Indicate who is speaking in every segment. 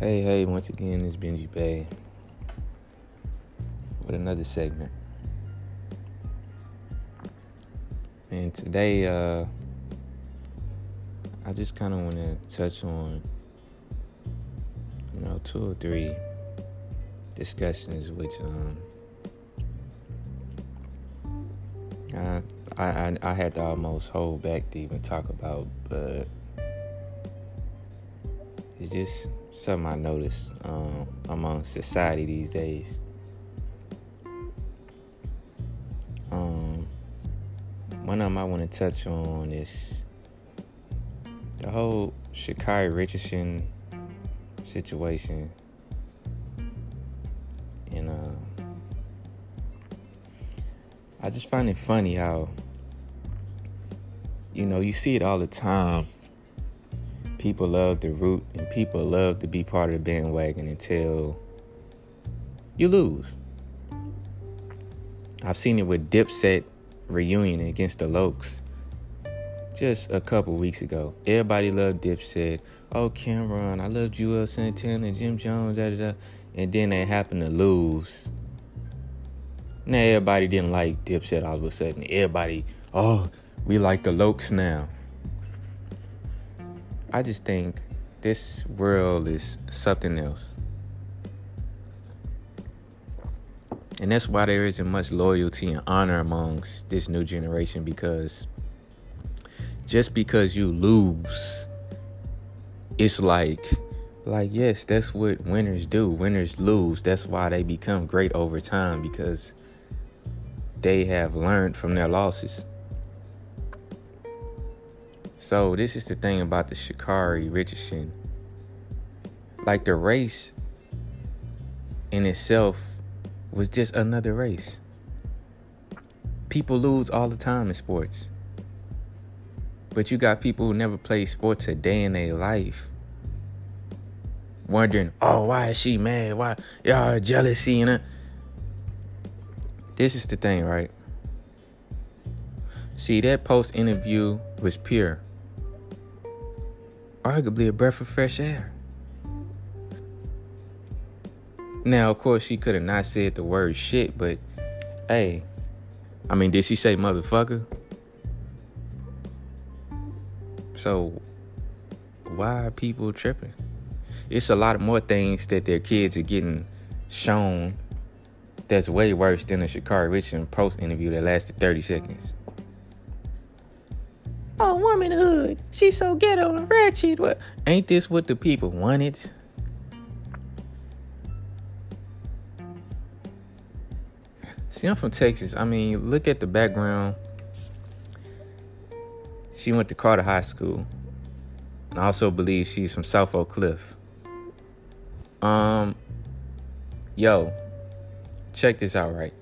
Speaker 1: Hey, hey, once again, it's Benji Bae with another segment. And today, uh, I just kind of want to touch on, you know, two or three discussions which um, I, I, I had to almost hold back to even talk about, but it's just something I noticed um, among society these days. Um, one of them I want to touch on is the whole Sha'Carri Richardson situation. And uh, I just find it funny how, you know, you see it all the time people love to root and people love to be part of the bandwagon until you lose. I've seen it with Dipset reunion against the Lox just a couple weeks ago. Everybody loved Dipset. Oh, Cam'ron, I love Juelz uh, Santana, Jim Jones, da da da. And then they happened to lose. Now everybody didn't like Dipset all of a sudden. Everybody, oh, we like the Lox now. I just think this world is something else. And that's why there isn't much loyalty and honor amongst this new generation because just because you lose, it's like, like, yes, that's what winners do. Winners lose. That's why they become great over time because they have learned from their losses. So this is the thing about the Sha'Carri Richardson. Like the race in itself was just another race. People lose all the time in sports. But you got people who never play sports a day in their life wondering, oh, why is she mad? Why y'all jealousy and This is the thing, right? See, that post interview was pure arguably a breath of fresh air. Now, of course, she could have not said the word shit, but hey, I mean, did she say motherfucker? So, why are people tripping? It's a lot more things that their kids are getting shown that's way worse than a Sha'Carri Richardson post interview that lasted 30 seconds. Oh, womanhood. She's so ghetto and ratchet. What? Ain't this what the people wanted? See, I'm from Texas. I mean, look at the background. She went to Carter High School. And I also believe she's from South Oak Cliff. Um, yo, check this out, right?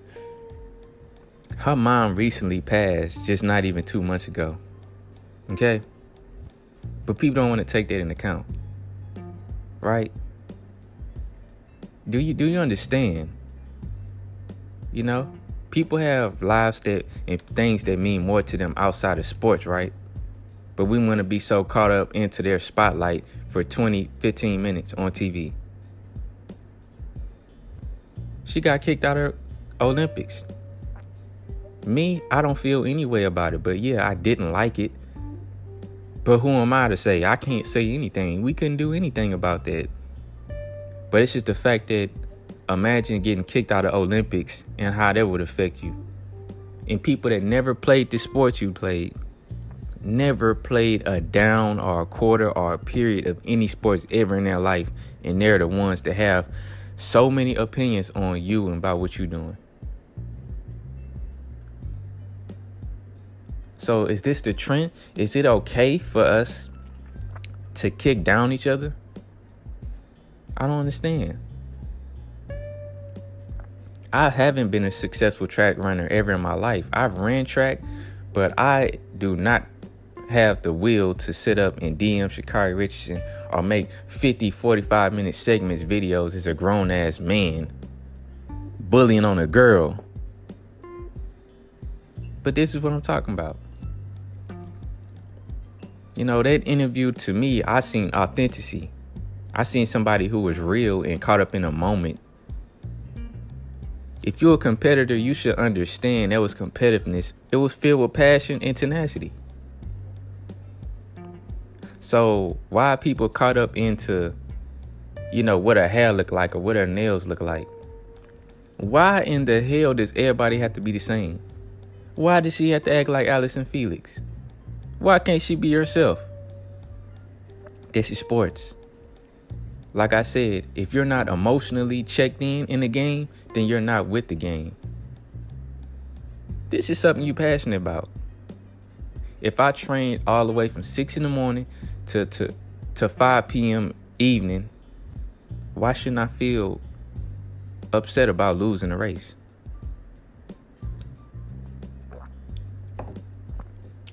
Speaker 1: Her mom recently passed just not even two months ago. Okay? But people don't want to take that into account. Right? Do you do you understand? You know? People have lives that and things that mean more to them outside of sports, right? But we want to be so caught up into their spotlight for 20, 15 minutes on TV. She got kicked out of Olympics. Me, I don't feel any way about it, but yeah, I didn't like it. But who am I to say? I can't say anything. We couldn't do anything about that. But it's just the fact that imagine getting kicked out of Olympics and how that would affect you. And people that never played the sport you played, never played a down or a quarter or a period of any sports ever in their life, and they're the ones that have so many opinions on you and about what you're doing. So is this the trend? Is it okay for us to kick down each other? I don't understand. I haven't been a successful track runner ever in my life. I've ran track, but I do not have the will to sit up and DM Sha'Carri Richardson or make 50, 45 minute segments videos as a grown ass man bullying on a girl. But this is what I'm talking about. You know, that interview to me, I seen authenticity. I seen somebody who was real and caught up in a moment. If you're a competitor, you should understand that was competitiveness. It was filled with passion and tenacity. So why people caught up into, you know, what her hair look like or what her nails look like? Why in the hell does everybody have to be the same? Why does she have to act like Allyson Felix? Why can't she be herself? This is sports. Like I said, if you're not emotionally checked in in the game, then you're not with the game. This is something you're passionate about. If I train all the way from 6 in the morning to, to, to 5 p.m. evening, why shouldn't I feel upset about losing a race?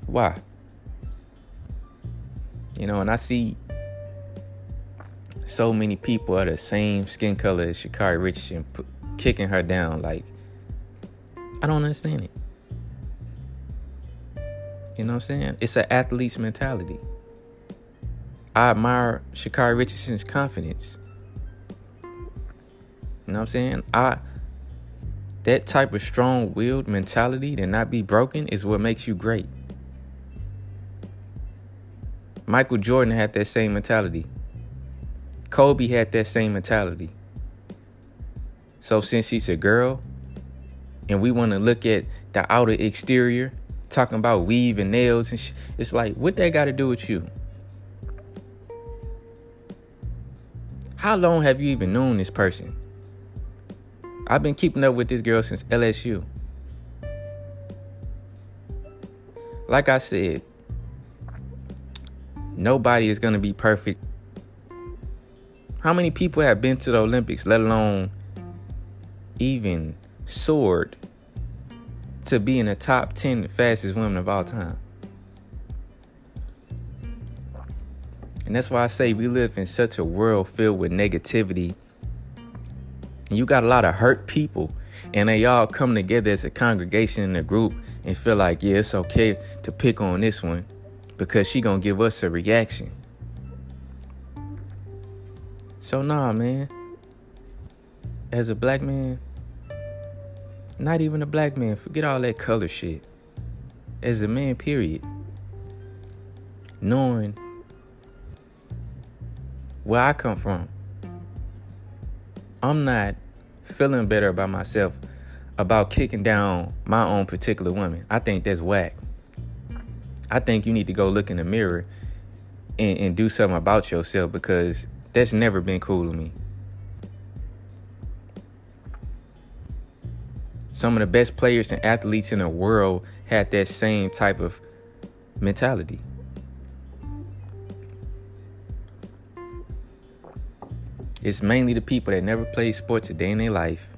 Speaker 1: Why? You know, and I see so many people are the same skin color as Sha'Carri Richardson p- kicking her down. Like, I don't understand it. You know what I'm saying? It's an athlete's mentality. I admire Sha'Carri Richardson's confidence. You know what I'm saying? I that type of strong-willed mentality to not be broken is what makes you great. Michael Jordan had that same mentality. Kobe had that same mentality. So since she's a girl and we want to look at the outer exterior, talking about weave and nails and sh- it's like what that got to do with you? How long have you even known this person? I've been keeping up with this girl since LSU. Like I said, Nobody is going to be perfect. How many people have been to the Olympics, let alone even soared to be in the top 10 fastest women of all time? And that's why I say we live in such a world filled with negativity. And you got a lot of hurt people, and they all come together as a congregation in a group and feel like, yeah, it's okay to pick on this one because she gonna give us a reaction. So nah, man. As a black man, not even a black man, forget all that color shit. As a man, period. Knowing where I come from, I'm not feeling better about myself about kicking down my own particular woman. I think that's whack. I think you need to go look in the mirror and, and do something about yourself because that's never been cool to me. Some of the best players and athletes in the world had that same type of mentality. It's mainly the people that never played sports a day in their life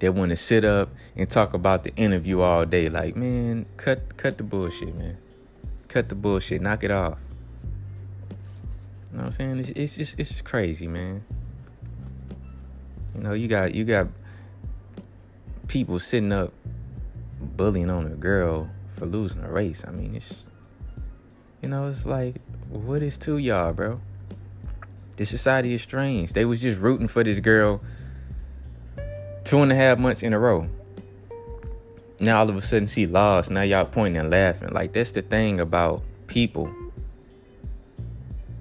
Speaker 1: that want to sit up and talk about the interview all day. Like, man, cut cut the bullshit, man. Cut the bullshit. Knock it off. You know what I'm saying? It's, it's just it's just crazy, man. You know, you got you got people sitting up bullying on a girl for losing a race. I mean, it's you know, it's like what is to y'all, bro? This society is strange. They was just rooting for this girl two and a half months in a row. Now all of a sudden she lost. Now y'all pointing and laughing. Like that's the thing about people.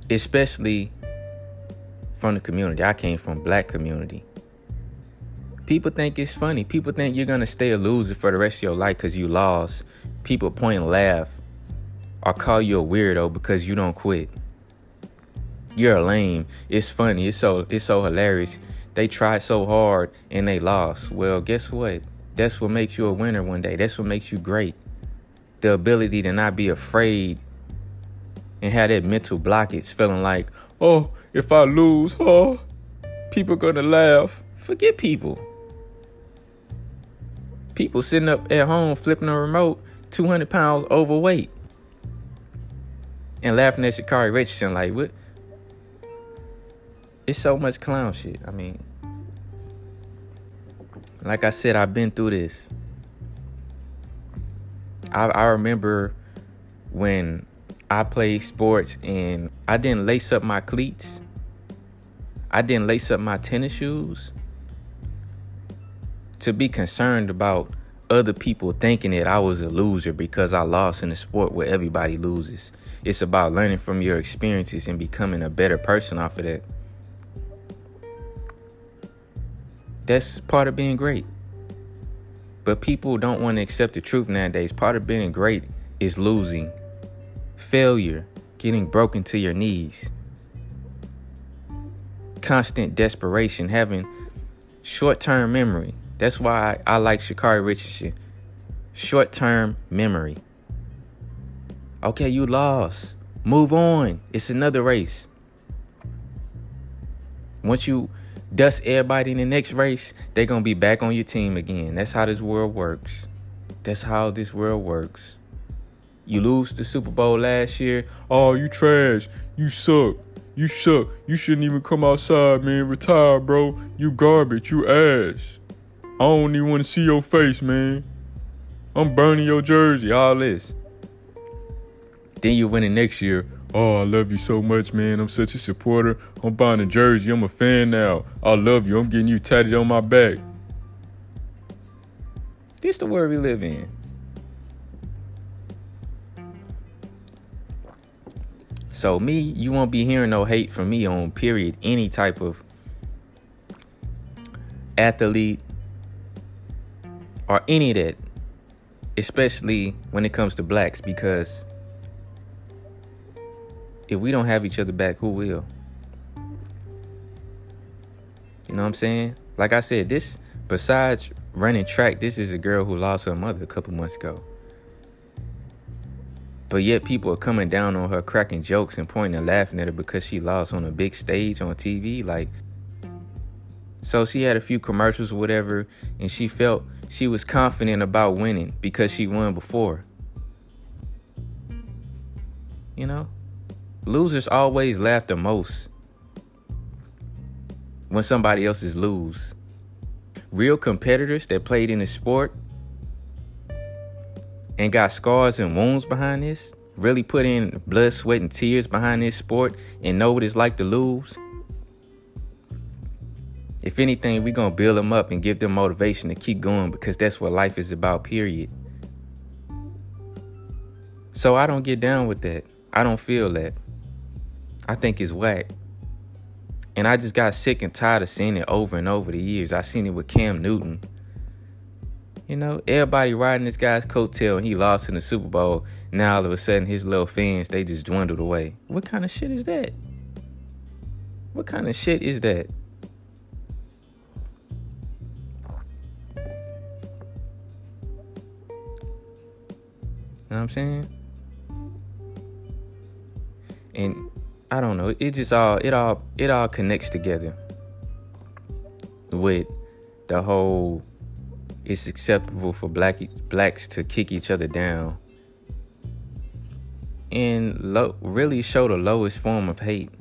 Speaker 1: Especially from the community. I came from black community. People think it's funny. People think you're gonna stay a loser for the rest of your life because you lost. People point and laugh or call you a weirdo because you don't quit. You're lame. It's funny. It's so it's so hilarious they tried so hard and they lost. Well, guess what? That's what makes you a winner one day. That's what makes you great. The ability to not be afraid and have that mental blockage, feeling like, oh, if I lose, oh, people gonna laugh. Forget people. People sitting up at home flipping a remote, 200 pounds overweight, and laughing at Sha'Carri Richardson like, what? it's so much clown shit. I mean, like I said, I've been through this. I, I remember when I played sports and I didn't lace up my cleats I didn't lace up my tennis shoes to be concerned about other people thinking that I was a loser because I lost in a sport where everybody loses. It's about learning from your experiences and becoming a better person off of that. That's part of being great. But people don't want to accept the truth nowadays. Part of being great is losing, failure, getting broken to your knees, constant desperation, having short term memory. That's why I, like Sha'Carri Richardson. Short term memory. Okay, you lost. Move on. It's another race. Once you dust everybody in the next race, they're going to be back on your team again. That's how this world works. That's how this world works. You lose the Super Bowl last year. Oh, you trash. You suck. You suck. You shouldn't even come outside, man. Retire, bro. You garbage. You ass. I don't even want to see your face, man. I'm burning your jersey, all this. Then you win it next year. Oh, I love you so much, man. I'm such a supporter. I'm buying a jersey. I'm a fan now. I love you. I'm getting you tatted on my back. This the world we live in. So me, you won't be hearing no hate from me on period any type of athlete, or any of that, especially when it comes to blacks, because if we don't have each other back, who will? You know what I'm saying? Like I said, this, besides running track, this is a girl who lost her mother a couple months ago. But yet people are coming down on her, cracking jokes and pointing and laughing at her because she lost on a big stage on TV. Like, so she had a few commercials or whatever, and she felt she was confident about winning because she won before. You know? Losers always laugh the most when somebody else is lose. Real competitors that played in the sport and got scars and wounds behind this, really put in blood, sweat, and tears behind this sport and know what it's like to lose if anything, we're going to build them up and give them motivation to keep going because that's what life is about, period. So I don't get down with that. I don't feel that. I think is whack. And I just got sick and tired of seeing it over and over the years. I seen it with Cam Newton. You know, everybody riding this guy's coattail and he lost in the Super Bowl. Now all of a sudden his little fans, they just dwindled away. What kind of shit is that? What kind of shit is that? You know what I'm saying? And I don't know, it just all it all it all connects together with the whole it's acceptable for black blacks to kick each other down and lo- really show the lowest form of hate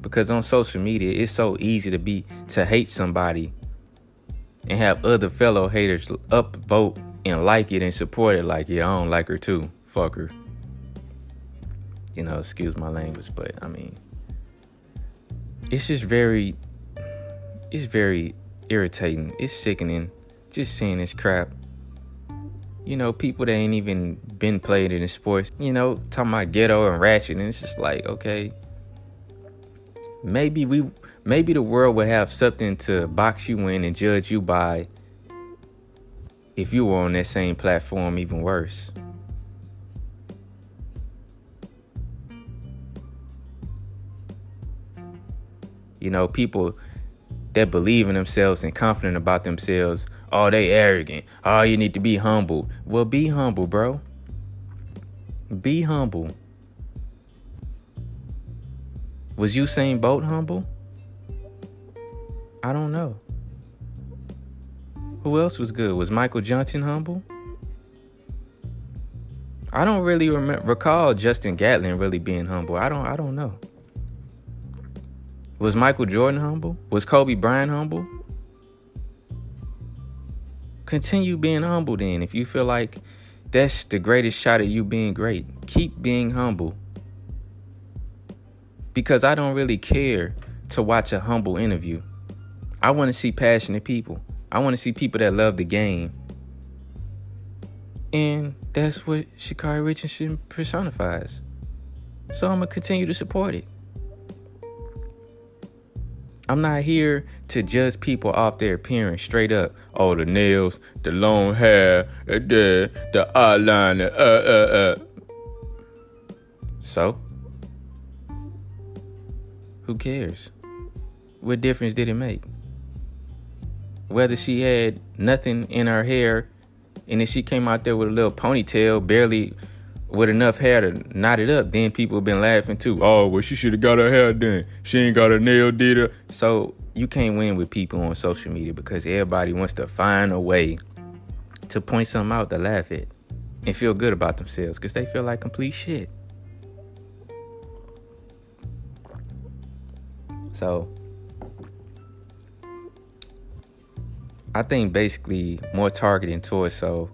Speaker 1: because on social media it's so easy to be to hate somebody and have other fellow haters upvote and like it and support it like, yeah, I don't like her too. Fuck her. You know, excuse my language, but I mean, it's just very, it's very irritating. It's sickening just seeing this crap. You know, people that ain't even been played in sports, you know, talking about ghetto and ratchet, and it's just like, okay, maybe we, maybe the world will have something to box you in and judge you by if you were on that same platform, even worse. You know, people that believe in themselves and confident about themselves, oh, they arrogant. Oh, you need to be humble. Well, be humble, bro. Be humble. Was Usain Bolt humble? I don't know. Who else was good? Was Michael Johnson humble? I don't really recall Justin Gatlin really being humble. I don't. I don't know. Was Michael Jordan humble? Was Kobe Bryant humble? Continue being humble then. If you feel like that's the greatest shot at you being great, keep being humble. because I don't really care to watch a humble interview. I want to see passionate people. I want to see people that love the game. And that's what Sha'Carri Richardson personifies. So I'm going to continue to support it. I'm not here to judge people off their appearance straight up. Oh, the nails, the long hair, the the eyeliner, uh, uh, uh. So, who cares? What difference did it make? Whether she had nothing in her hair and then she came out there with a little ponytail, barely with enough hair to knot it up, then people have been laughing too. Oh, well, she should have got her hair done. She ain't got her nail did her. So you can't win with people on social media because everybody wants to find a way to point something out to laugh at and feel good about themselves because they feel like complete shit. So I think basically more targeting towards so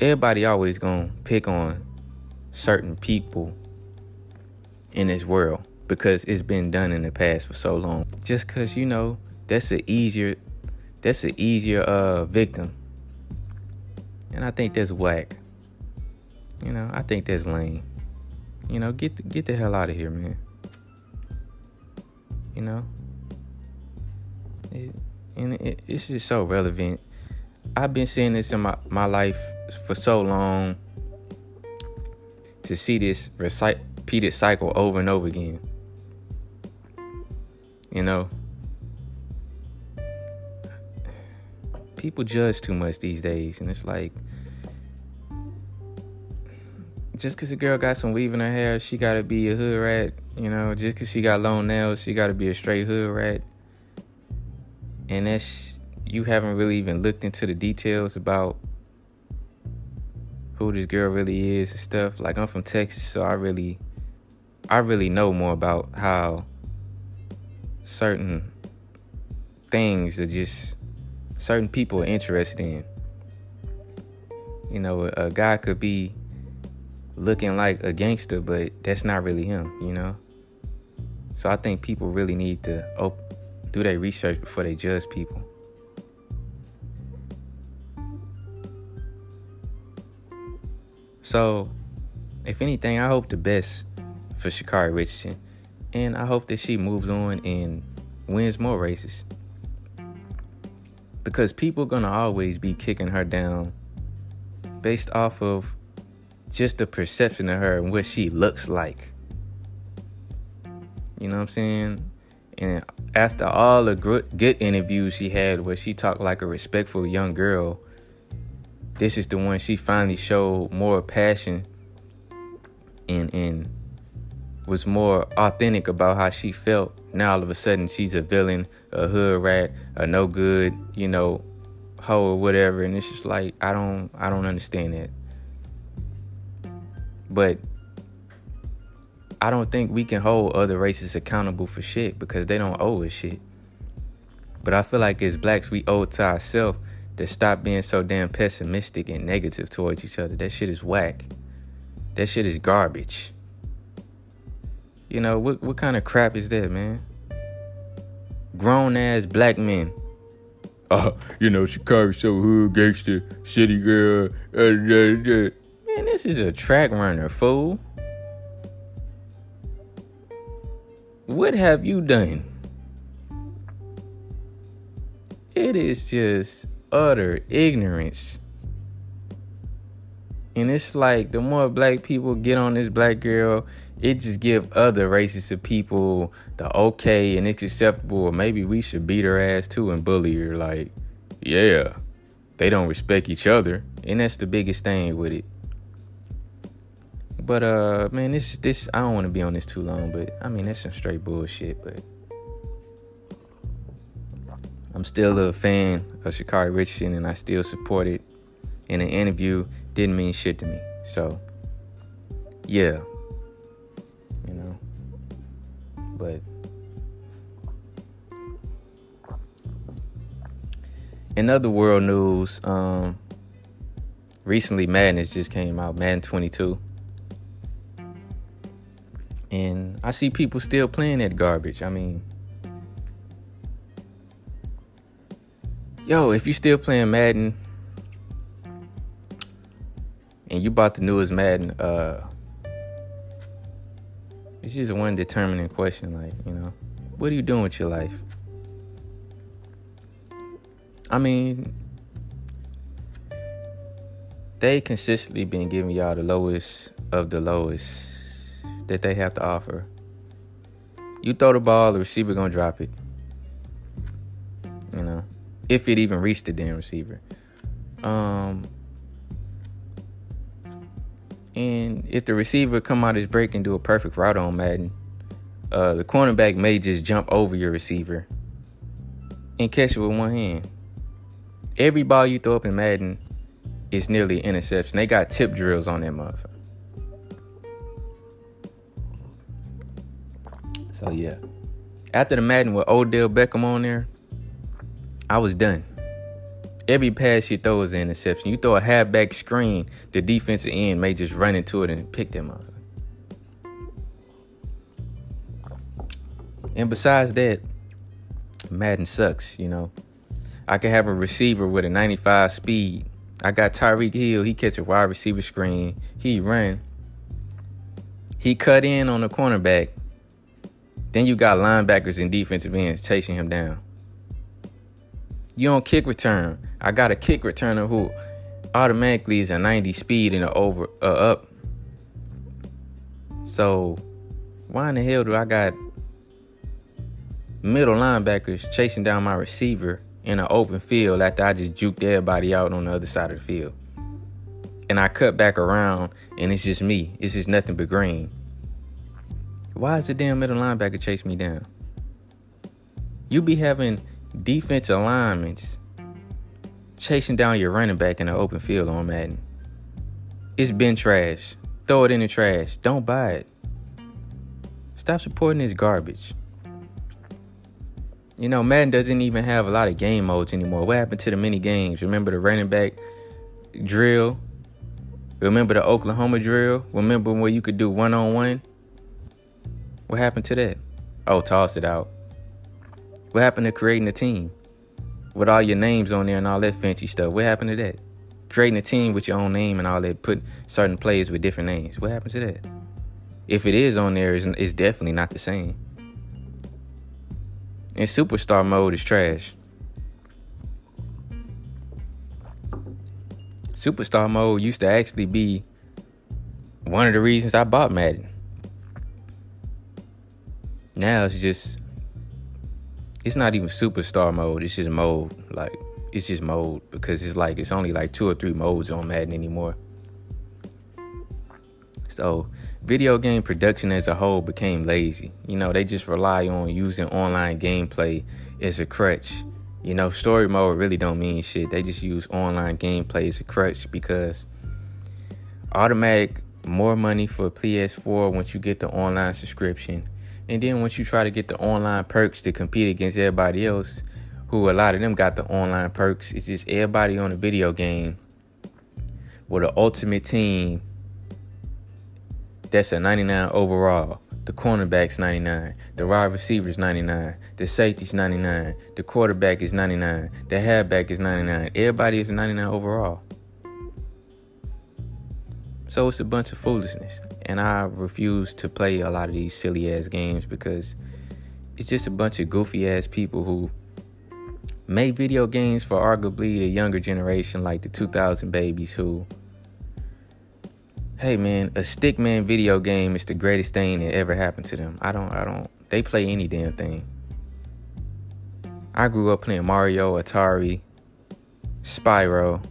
Speaker 1: everybody always gonna pick on certain people in this world because it's been done in the past for so long. Just cause you know that's an easier that's an easier uh victim. And I think that's whack. You know, I think that's lame. You know, get the, get the hell out of here, man. You know, it, and it, it's just so relevant I've been seeing this in my, my life for so long to see this repeated cycle over and over again. You know, people judge too much these days, and it's like just because a girl got some weave in her hair, she gotta be a hood rat. You know, just because she got long nails, she gotta be a straight hood rat. And that's you haven't really even looked into the details about who this girl really is and stuff. Like I'm from Texas, so I really I really know more about how certain things are just certain people are interested in. You know, a, guy could be looking like a gangster, but that's not really him, you know? So I think people really need to op- do their research before they judge people. So, if anything, I hope the best for Sha'Carri Richardson. And I hope that she moves on and wins more races. Because people are going to always be kicking her down based off of just the perception of her and what she looks like. You know what I'm saying? And after all the good interviews she had where she talked like a respectful young girl, this is the one she finally showed more passion and and was more authentic about how she felt. Now all of a sudden she's a villain, a hood rat, a no good, you know, hoe or whatever, and it's just like I don't I don't understand that. But I don't think we can hold other races accountable for shit because they don't owe us shit. But I feel like as blacks we owe to ourselves to stop being so damn pessimistic and negative towards each other. That shit is whack. That shit is garbage. You know, what what kind of crap is that, man? Grown ass black men. Uh, you know, Chicago so hood, gangster, city girl. Uh, uh, uh. Man, this is a track runner, fool. What have you done? It is just utter ignorance. And it's like the more black people get on this black girl, it just give other races of people the okay and it's acceptable. Maybe we should beat her ass too and bully her. Like, yeah, they don't respect each other, and that's the biggest thing with it. But uh, man, this this I don't want to be on this too long, but I mean that's some straight bullshit. But I'm still a fan of Sha'Carri Richardson and I still support it. And the interview didn't mean shit to me. So, yeah. You know. But in other world news, um, recently Madness just came out, Madden 22. And I see people still playing that garbage. I mean, yo, if you still playing Madden and you bought the newest Madden, uh, it's just one determining question, like, you know, what are you doing with your life? I mean, they consistently been giving y'all the lowest of the lowest that they have to offer. You throw the ball, the receiver gonna drop it. If it even reached the damn receiver. Um, and if the receiver come out his break and do a perfect route on Madden, uh, the cornerback may just jump over your receiver and catch it with one hand. Every ball you throw up in Madden is nearly interception. They got tip drills on that motherfucker. So yeah. After the Madden with Odell Beckham on there, I was done. Every pass you throw is an interception. You throw a halfback screen, the defensive end may just run into it and pick them up. And besides that, Madden sucks, you know. I could have a receiver with a 95 speed I got Tyreek Hill. He catch a wide receiver screen. He ran. He cut in on the cornerback. Then you got linebackers and defensive ends chasing him down. You don't kick return. I got a kick returner who automatically is a 90 speed and a over uh, up. So why in the hell do I got middle linebackers chasing down my receiver in an open field after I just juked everybody out on the other side of the field. And I cut back around and it's just me. It's just nothing but green. Why is the damn middle linebacker chase me down? You be having defensive alignments chasing down your running back in the open field on Madden. It's been trash. Throw it in the trash. Don't buy it. Stop supporting this garbage. You know, Madden doesn't even have a lot of game modes anymore. What happened to the mini games? Remember the running back drill? Remember the Oklahoma drill? Remember where you could do one on one? What happened to that? Oh, toss it out. What happened to creating a team with all your names on there and all that fancy stuff? What happened to that? Creating a team with your own name and all that, put certain players with different names. What happened to that? If it is on there, it's, it's definitely not the same. And superstar mode is trash. Superstar mode used to actually be one of the reasons I bought Madden. Now it's just it's not even superstar mode, it's just mode. Like it's just mode because it's like it's only like two or three modes on Madden anymore. So video game production as a whole became lazy. You know, they just rely on using online gameplay as a crutch. You know, story mode really don't mean shit. They just use online gameplay as a crutch because automatic more money for PS4 once you get the online subscription. And then once you try to get the online perks to compete against everybody else, who a lot of them got the online perks, it's just everybody on a video game with an ultimate team that's a 99 overall. The cornerback's 99. The wide receiver's 99. The safety's 99. The quarterback is 99. The halfback is 99. Everybody is 99 overall. So it's a bunch of foolishness. And I refuse to play a lot of these silly ass games because it's just a bunch of goofy ass people who make video games for arguably the younger generation, like the 2000 babies who hey man, a stickman video game is the greatest thing that ever happened to them. I don't I don't they play any damn thing. I grew up playing Mario, Atari, Spyro.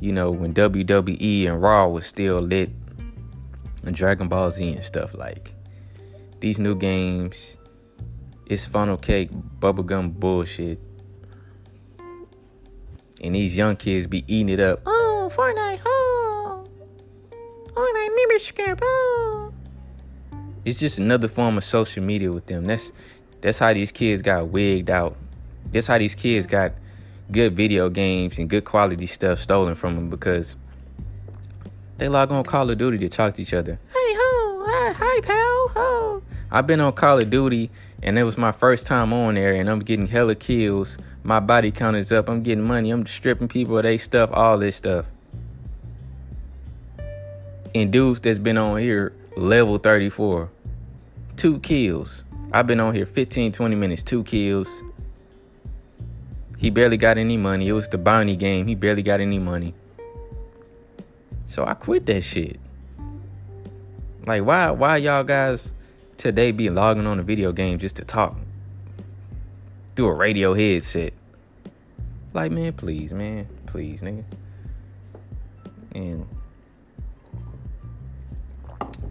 Speaker 1: You know, when WWE and Raw was still lit and Dragon Ball Z and stuff like these new games it's funnel cake bubblegum bullshit. And these young kids be eating it up. Oh, Fortnite, oh Fortnite membership, Oh. It's just another form of social media with them. That's that's how these kids got wigged out. That's how these kids got good video games and good quality stuff stolen from them because they log on Call of Duty to talk to each other. Hey ho, uh, Hey, pal. ho. I've been on Call of Duty, and it was my first time on there, and I'm getting hella kills. My body count is up. I'm getting money. I'm stripping people of their stuff, all this stuff. And dudes that's been on here, level 34, two kills. I've been on here 15, 20 minutes, two kills. He barely got any money. It was the bounty game. He barely got any money. So I quit that shit. Like why why y'all guys today be logging on a video game just to talk through a radio headset? Like man, please, man, please, nigga. And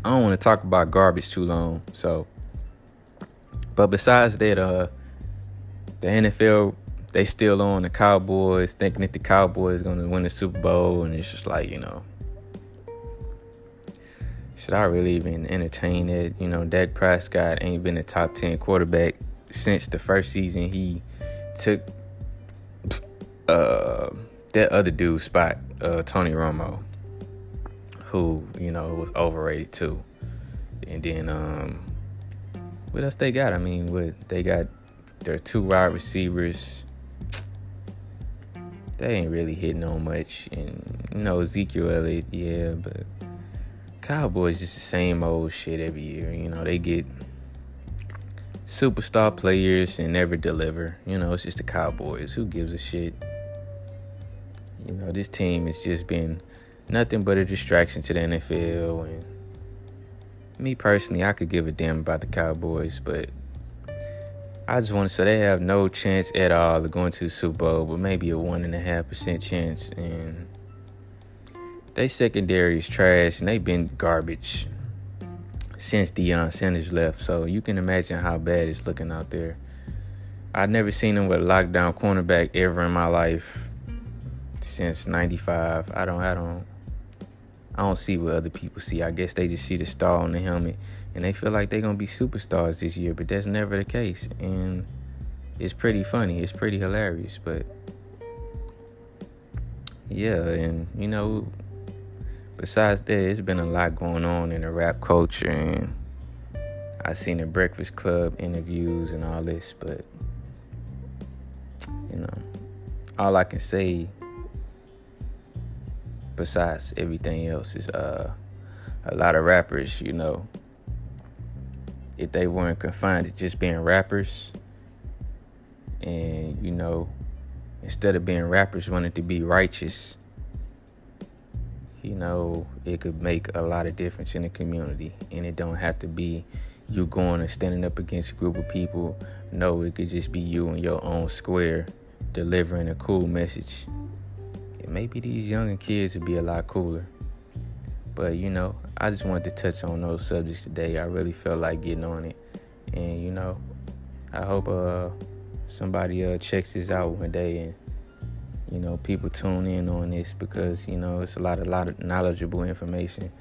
Speaker 1: I don't want to talk about garbage too long, so but besides that, uh the NFL they still on the Cowboys, thinking that the Cowboys gonna win the Super Bowl, and it's just like you know, should I really even entertain it? You know, Dak Prescott ain't been a top ten quarterback since the first season he took uh, that other dude's spot, uh, Tony Romo, who you know was overrated too, and then um, what else they got? I mean, what they got their two wide receivers they ain't really hitting on much. And you know, Ezekiel Elliott, yeah, but Cowboys just the same old shit every year. You know, they get superstar players and never deliver. You know, it's just the Cowboys. Who gives a shit? You know, this team has just been nothing but a distraction to the NFL. And me personally, I could give a damn about the Cowboys, but I just want to say they have no chance at all of going to the Super Bowl, but maybe a one and a half percent chance. And they secondary is trash, and they've been garbage since Deion uh, Sanders left. So you can imagine how bad it's looking out there. I've never seen them with a lockdown cornerback ever in my life since '95. I don't, I don't, I don't see what other people see. I guess they just see the star on the helmet and they feel like they're gonna be superstars this year, but that's never the case. And it's pretty funny, it's pretty hilarious, but yeah, and you know, besides that, it's been a lot going on in the rap culture, and I seen the Breakfast Club interviews and all this, but you know, all I can say besides everything else is uh a lot of rappers, you know, if they weren't confined to just being rappers and you know instead of being rappers wanted to be righteous you know it could make a lot of difference in the community. And it don't have to be you going and standing up against a group of people. No it could just be you in your own square delivering a cool message. And maybe these younger kids would be a lot cooler. But you know, I just wanted to touch on those subjects today. I really felt like getting on it, and you know, I hope uh somebody uh checks this out one day and you know people tune in on this because you know it's a lot a lot of knowledgeable information.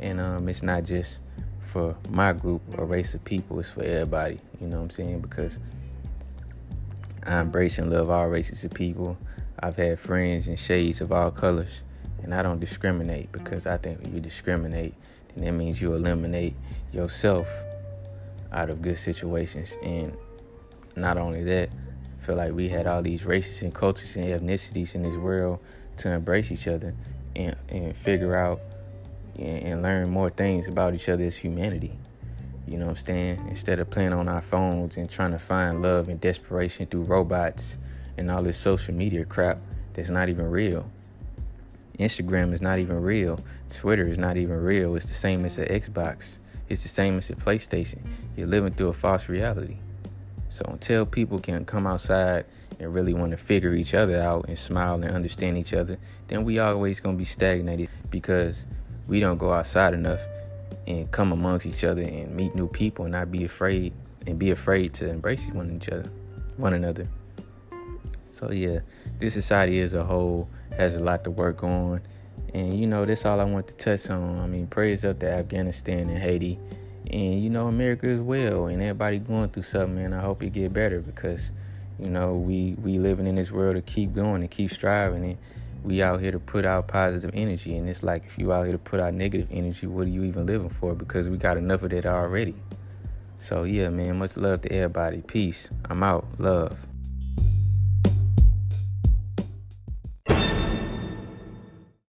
Speaker 1: And um it's not just for my group or race of people it's for everybody you know what i'm saying? Because i embrace and love all races of people. I've had friends and shades of all colors and I don't discriminate because I think when you discriminate, then that means you eliminate yourself out of good situations. And not only that, feel like we had all these races and cultures and ethnicities in this world to embrace each other and, and figure out and, and learn more things about each other as humanity. You know what I'm saying? Instead of playing on our phones and trying to find love and desperation through robots and all this social media crap that's not even real. Instagram is not even real. Twitter is not even real. It's the same as the Xbox. It's the same as the PlayStation. You're living through a false reality. So until people can come outside and really want to figure each other out and smile and understand each other, then we always gonna be stagnated because we don't go outside enough and come amongst each other and meet new people and not be afraid and be afraid to embrace one each other, one another. So yeah, this society as a whole has a lot to work on. And you know, that's all I want to touch on. I mean, praise up to Afghanistan and Haiti. And you know, America as well. And everybody going through something, and I hope it get better because, you know, we we living in this world to keep going and keep striving. And we out here to put out positive energy. And it's like, if you out here to put out negative energy, what are you even living for? Because we got enough of that already. So, yeah, man, much love to everybody. Peace. I'm out. Love.